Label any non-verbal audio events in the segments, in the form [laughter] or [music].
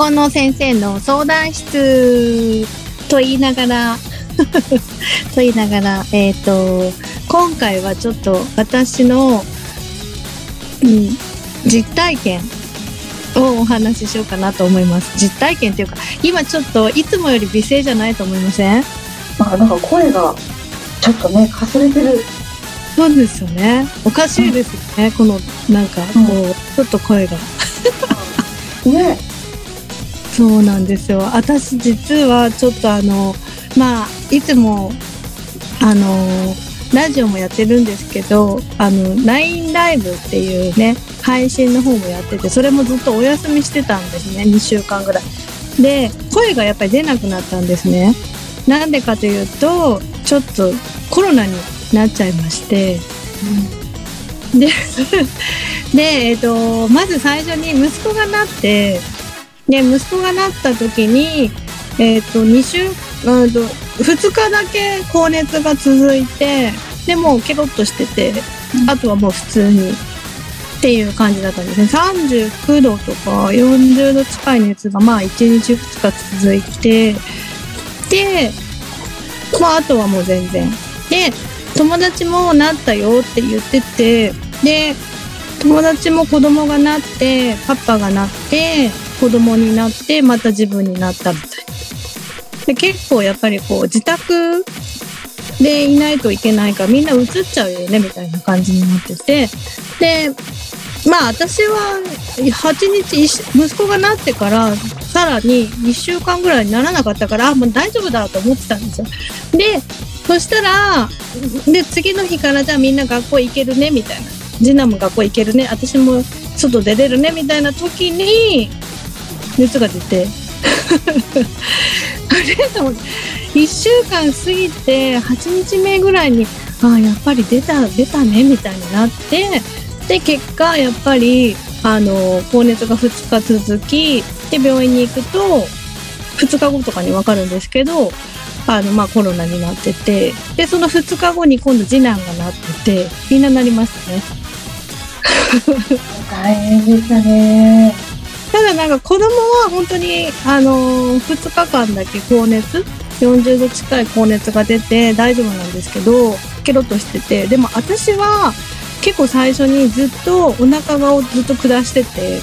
学校の先生の相談室と言いながら [laughs] と言いながら、えっ、ー、と、今回はちょっと私の、うん、実体験をお話ししようかなと思います。実体験っていうか、今ちょっといつもより美声じゃないと思いません？あ、なんか声がちょっとね、かすれてる。そうですよね。おかしいですよね。うん、この、なんか、こう、うん、ちょっと声が。[laughs] ね。そうなんですよ。私実はちょっとあの、まあ、いつも、あの、ラジオもやってるんですけど、あの、LINE ライブっていうね、配信の方もやってて、それもずっとお休みしてたんですね、2週間ぐらい。で、声がやっぱり出なくなったんですね。なんでかというと、ちょっとコロナになっちゃいまして、うん、で、[laughs] で、えっ、と、まず最初に息子がなって、で、息子がなった時に、えっ、と、2週、うんと、2日だけ高熱が続いて、でもケロッとしてて、あとはもう普通にっていう感じだったんですね。39度とか40度近い熱がまあ1日2日続いて、で、まああとはもう全然。で、友達もなったよって言ってて、で、友達も子供がなって、パパがなって、子供になって、また自分になったみたいな。で結構やっぱりこう自宅でいないといけないからみんな移っちゃうよねみたいな感じになっててでまあ私は8日息子がなってからさらに1週間ぐらいにならなかったからあもう大丈夫だと思ってたんですよ。でそしたらで次の日からじゃあみんな学校行けるねみたいな次男も学校行けるね私も外出れるねみたいな時に熱が出て [laughs] あれ？と思って1週間過ぎて8日目ぐらいにああやっぱり出た出たねみたいになってで結果やっぱりあの高熱が2日続きで病院に行くと2日後とかに分かるんですけどあのまあコロナになっててでその2日後に今度次男がなっててみんななりましたね。[laughs] 大変でしたね。ただなんか子供は本当に、あのー、2日間だけ高熱、40度近い高熱が出て大丈夫なんですけど、ケロッとしてて、でも私は結構最初にずっとお腹がずっと下してて、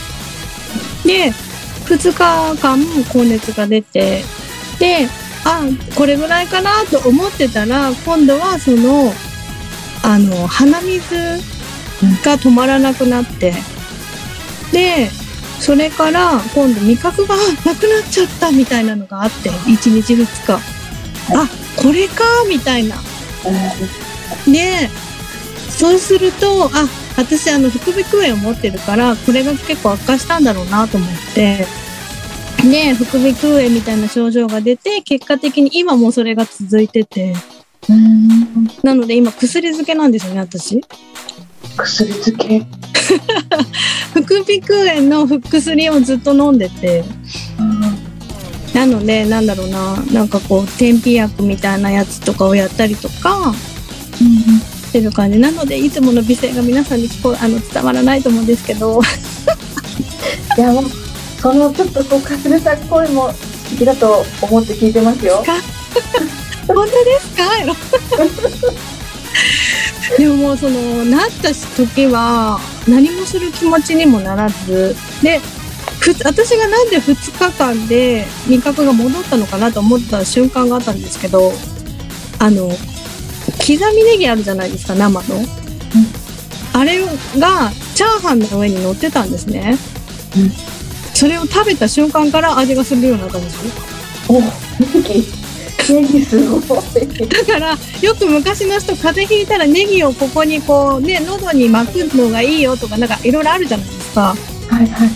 で、2日間高熱が出て、で、あ、これぐらいかなと思ってたら、今度はその、あの、鼻水が止まらなくなって、で、それから今度味覚がなくなっちゃったみたいなのがあって1日2日。あこれかみたいな。でそうするとあ私あの副鼻腔炎を持ってるからこれが結構悪化したんだろうなと思って。で副鼻腔炎みたいな症状が出て結果的に今もそれが続いてて。なので今薬漬けなんですよね私。薬漬け？[laughs] 副鼻腔炎の薬をずっと飲んでて、うん、なのでなんだろうな。なんかこう天日薬みたいなやつとかをやったりとか、うん、してる感じ。なのでいつもの美声が皆さんに聞こあの伝わらないと思うんですけど。[laughs] いやもうそのちょっとこうかすれた声も素敵だと思って聞いてますよ。[laughs] 本当ですか？[laughs] でももうそのなった時は何もする気持ちにもならずで私がなんで2日間で味覚が戻ったのかなと思った瞬間があったんですけどあの刻みネギあるじゃないですか生の、うん、あれがチャーハンの上に乗ってたんですね、うん、それを食べた瞬間から味がするようになったんですよ。おネギすごいだからよく昔の人風邪ひいたらネギをここにこうね喉に巻くのがいいよとかなんかいろいろあるじゃないですか。はいはい。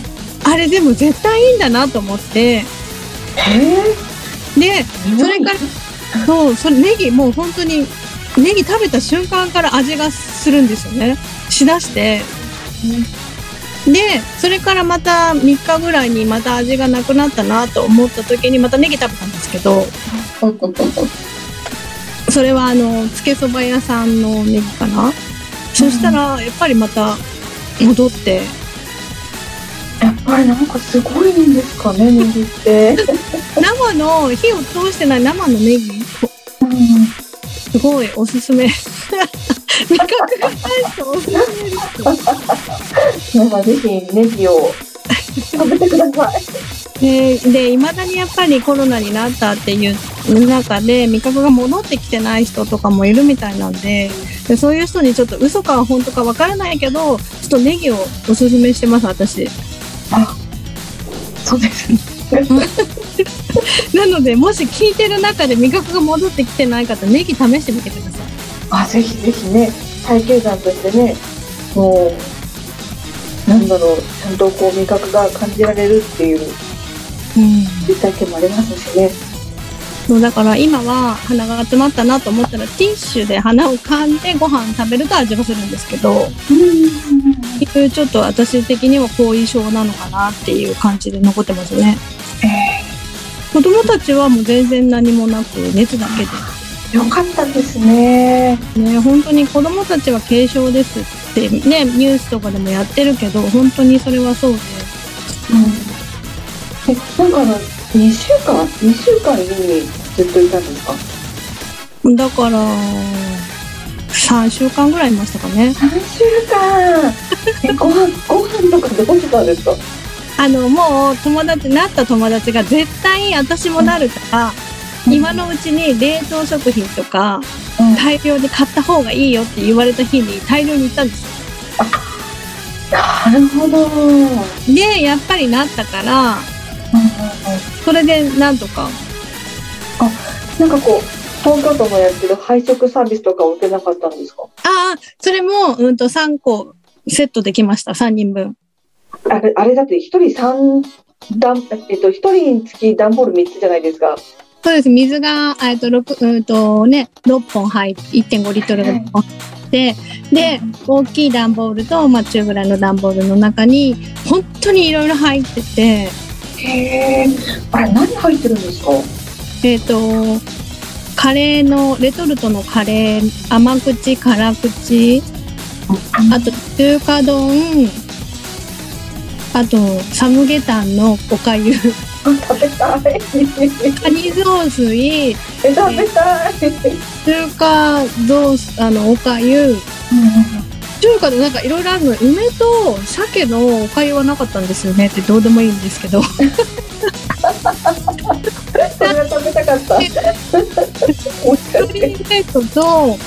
あれでも絶対いいんだなと思って。でそれからそうそれネギもう本当にネギ食べた瞬間から味がするんですよね。しだして、でそれからまた3日ぐらいにまた味がなくなったなと思った時にまたネギ食べたんですけどそれはあのつけそば屋さんのネギかな、そしたらやっぱりまた戻って。やっぱれなんかすごいんですかね、ネギって。[laughs] 生の火を通してない生のネギ？うん。すごいおすすめ味覚がないとおすすめです皆さんぜひネギを食べてください。ででいまだにやっぱりコロナになったっていう中で味覚が戻ってきてない人とかもいるみたいなんででそういう人にちょっと嘘か本当かわからないけどちょっとネギをおすすめしてます私そうですね。[laughs] なのでもし聞いてる中で味覚が戻ってきてない方ネギ試してみてくださいあ、ぜひぜひね、体験談としてね、もう、なんだろう、ちゃんとこう味覚が感じられるっていううん実体験もありますしね。そうだから今は鼻が詰まったなと思ったらティッシュで鼻を噛んでご飯食べると味がするんですけどうん。ちょっと私的には後遺症なのかなっていう感じで残ってますね子供たちはもう全然何もなく熱だけよかったですね。でね本当に子供たちは軽症ですってねニュースとかでもやってるけど本当にそれはそうでえ、なんかあの、2週間 ?2 週間家にずっといたんですか？だから3週間ぐらいいましたかね ?3 週間 [laughs] え、ご飯、ご飯とかどうしたんですか？あのもう友達なった友達が絶対私もなるから、今のうちに冷凍食品とかうん。大量に買った方がいいよって言われた日に大量に行ったんですなるほど。でやっぱりなったからそれでなんとか。なんかこう、東京都のやってる配食サービスとかを受けなかったんですか？ああそれも、うん、と3個セットできました。3人分。あれ、あれだって一人三段、えっと、一人につき段ボール3つじゃないですか。そうです。水が、えっと6うんとね、6本入って1.5リットルが6本入ってで大きい段ボールと、まあ、中ぐらいの段ボールの中に本当にいろいろ入ってて。へえ。あれ、何入ってるんですか？えっ、とカレーのレトルトのカレー甘口辛口あと中華丼あとサムゲタンのおかゆ食べたい。カニ雑炊え、食べたい。中華雑炊あのおかゆ中華でなんかいろいろあるの梅と鮭のおかゆはなかったんですよね [laughs] ってどうでもいいんですけどそれが食べたかった。もしかプして。リンセットと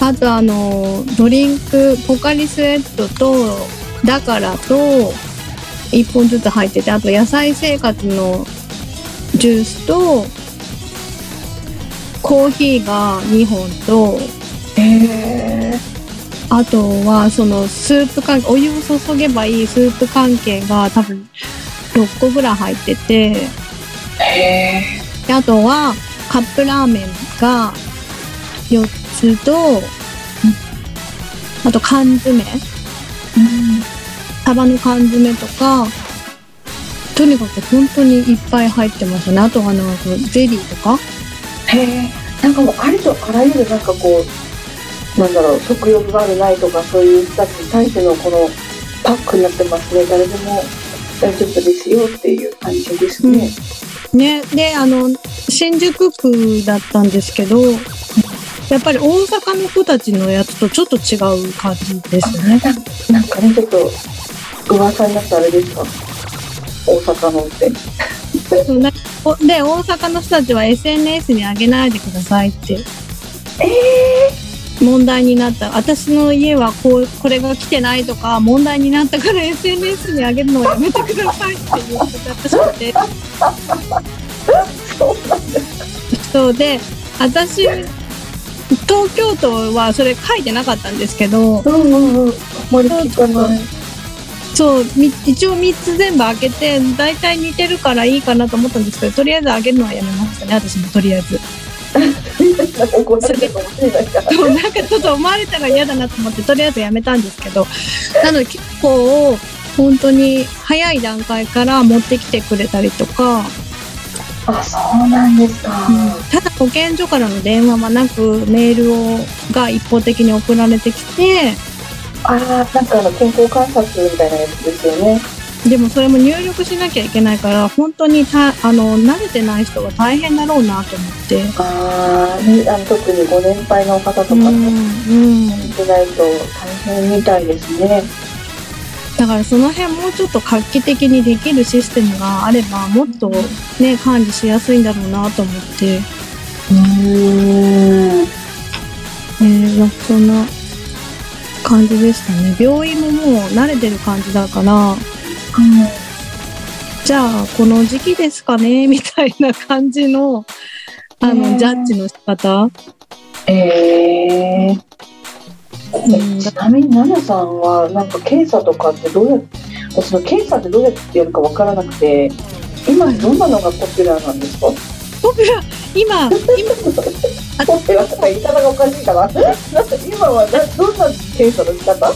あとあのドリンクポカリスエットとだからと1本ずつ入っててあと野菜生活のジュースとコーヒーが2本と。あとはそのスープ関係お湯を注げばいいスープ関係が多分6個ぐらい入ってて。であとはカップラーメンが4つとあと缶詰サバの缶詰とかとにかく本当にいっぱい入ってますねあとはなんかゼリーとかへえ。なんかもうありとあらゆるなんかこう、なんだろう、食欲があるないとかそういう人たちに対してのこのパックになってますね。誰でも大丈夫ですよっていう感じですね。ねであの新宿区だったんですけどやっぱり大阪の子たちのやつとちょっと違う感じですねなんかね、ちょっと噂になったあれですか？大阪のって。で大阪の人たちは SNS に上げないでくださいってえ問題になった私の家はこうこれが来てないとか問題になったから SNS に上げるのをやめてくださいって言ってたらしくてー、[laughs] そうなんです。そうで私東京都はそれ書いてなかったんですけどうんうんうん。あんまり聞かない。そうみ一応3つ全部開けて大体似てるからいいかなと思ったんですけどとりあえず開けるのはやめましたね私もとりあえず。[laughs] なんかちょっと思われたら嫌だなと思ってとりあえずやめたんですけどなので結構本当に早い段階から持ってきてくれたりとか、あ、そうなんですか。ただ保健所からの電話はなくメールをが一方的に送られてきてああ、なんかあの健康観察みたいなやつですよね。でもそれも入力しなきゃいけないから本当にたあの慣れてない人は大変だろうなと思って。ああ、ね、あの特にご年配の方とかうんね、うん、してないと大変みたいですね。だからその辺もうちょっと画期的にできるシステムがあればもっとね管理しやすいんだろうなと思って、うーん。えー、なんかそんな感じでしたね。病院ももう慣れてる感じだから。じゃあこの時期ですかねみたいな感じのあの、うんジャッジの仕方、えー、うん、ちなみに奈々さんはなんか検査とかってどうやって私の検査ってどうやってやるかわからなくて今どんなのがポピュラーなんですか？僕ら今今ポピュラーとか言い方がおかしいかな。今はなどんな検査の仕方？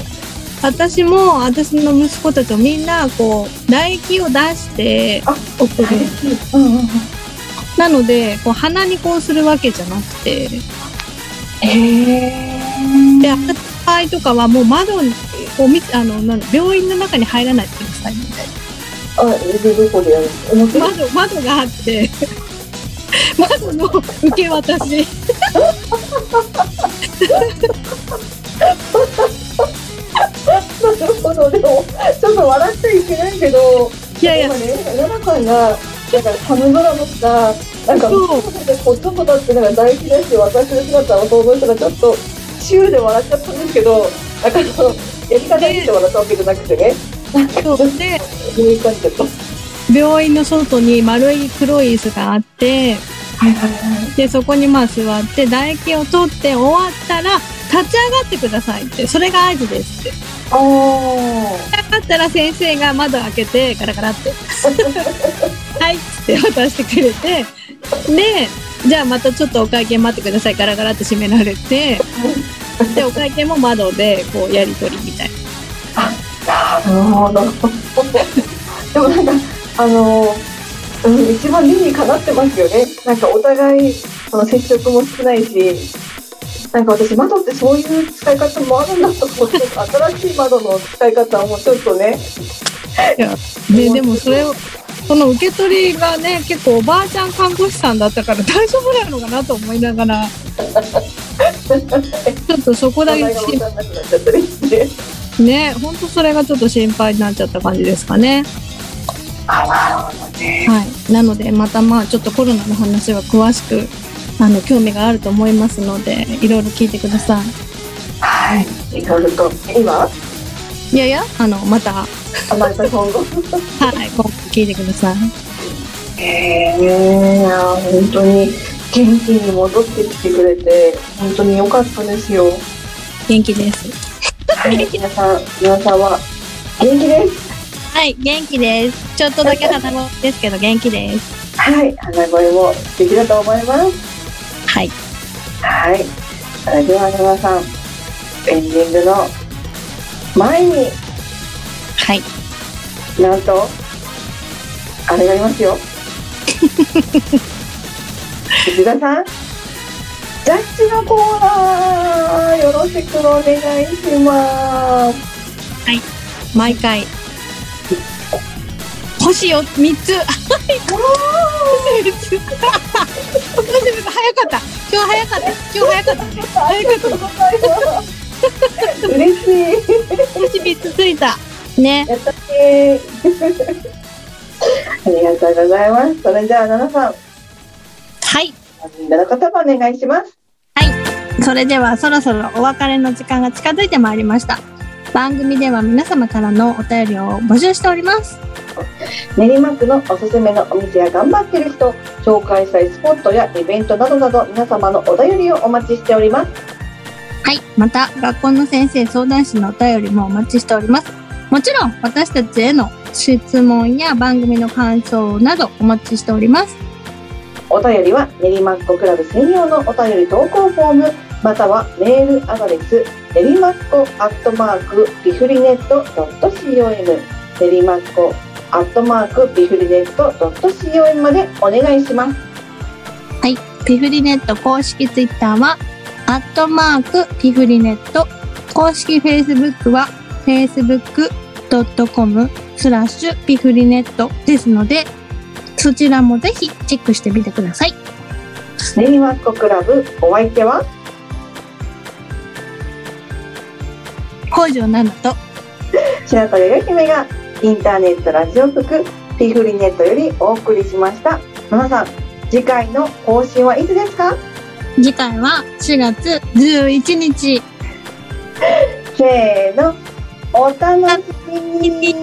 私も私の息子たちもみんなこう唾液を出してあ送るうんうんうん。なのでこう鼻にこうするわけじゃなくて。へえで私の場合とかはもう窓にこう見あのなんだ病院の中に入らないでくださいみたいあでどこでやるの？窓窓があって窓の受け渡し。なるほど。でもちょっと笑っちゃいけないけどいやいや。今ね奈々さんがなんか寒空のさなんかそう。こうちょっと立ってなんか唾液出して私の姿を想像したらちょっとシューで笑っちゃったんですけどなんかそのやり方にして笑ったわけじゃなくてね。そう。で [laughs] 病院の外に丸い黒い椅子があってでそこにまあ座って唾液を取って終わったら立ち上がってくださいってそれが合図ですって。ああ立ち上がったら先生が窓開けてガラガラって。はいっつって渡してくれて。でじゃあまたちょっとお会計待ってください。ガラガラって閉められて。でお会計も窓でこうやり取りみたいな。あなるほど。[laughs] でもなんかあのうん、一番理にかなってますよね。なんかお互いその接触も少ないしなんか私窓ってそういう使い方もあるんだと思って新しい窓の使い方もちょっとね。ででもそれをその受け取りがね結構おばあちゃん看護師さんだったから大丈夫なのかなと思いながら。ちょっとそこだけ話題が分かんなくなっちゃったりしてね本当それがちょっと心配になっちゃった感じですかね。はい、なのでまたまあちょっとコロナの話は詳しくあの興味があると思いますのでいろいろ聞いてくださはい。いろいろと今？い。いやいやあのまた、はあまた今後。い、今後聞いてください。へえいや本当に元気に戻ってきてくれて本当に良かったですよ。元気です。はい。皆さん皆さんは元気ですはい元気です。ちょっとだけ鼻声ですけど元気です。はい鼻声も素敵だと思います。はい。はい。それでは皆さんエンディングの前にはい。なんとあれがいますよ。[laughs] 内田さんジャッジのコーナーよろしくお願いします。毎回星よ三つ。はい。星三つ。早かった。今日早かった。今日早かったね。早かった。嬉しい星三つついた。ね。やったねありがとうございますそれじゃあ奈々さんはい。みんなの言葉お願いしますそれではそろそろお別れの時間が近づいてまいりました。番組では皆様からのお便りを募集しております。練馬区のおすすめのお店や頑張ってる人紹介したいスポットやイベントなどなど皆様のお便りをお待ちしておりますはい。また、学校の先生相談室のお便りもお待ちしております。もちろん、私たちへの質問や番組の感想などお待ちしております。お便りは練馬っ子クラブ専用のお便り投稿フォームまたはメールアドレス練馬っ子アットマークビフリネット .com 練馬っ子アットマークビフリネット .com までお願いします。ピフリネット公式ツイッターは、アットマークピフリネット公式 Facebook は facebook.com スラッシュピフリネットですので、そちらもぜひチェックしてみてください。ネイマッコクラブお相手は？北条奈々と。白鳥が姫がインターネットラジオ局ピフリネットよりお送りしました。皆さん次回の更新はいつですか？次回は4月11日。[laughs] せーの。お楽しみに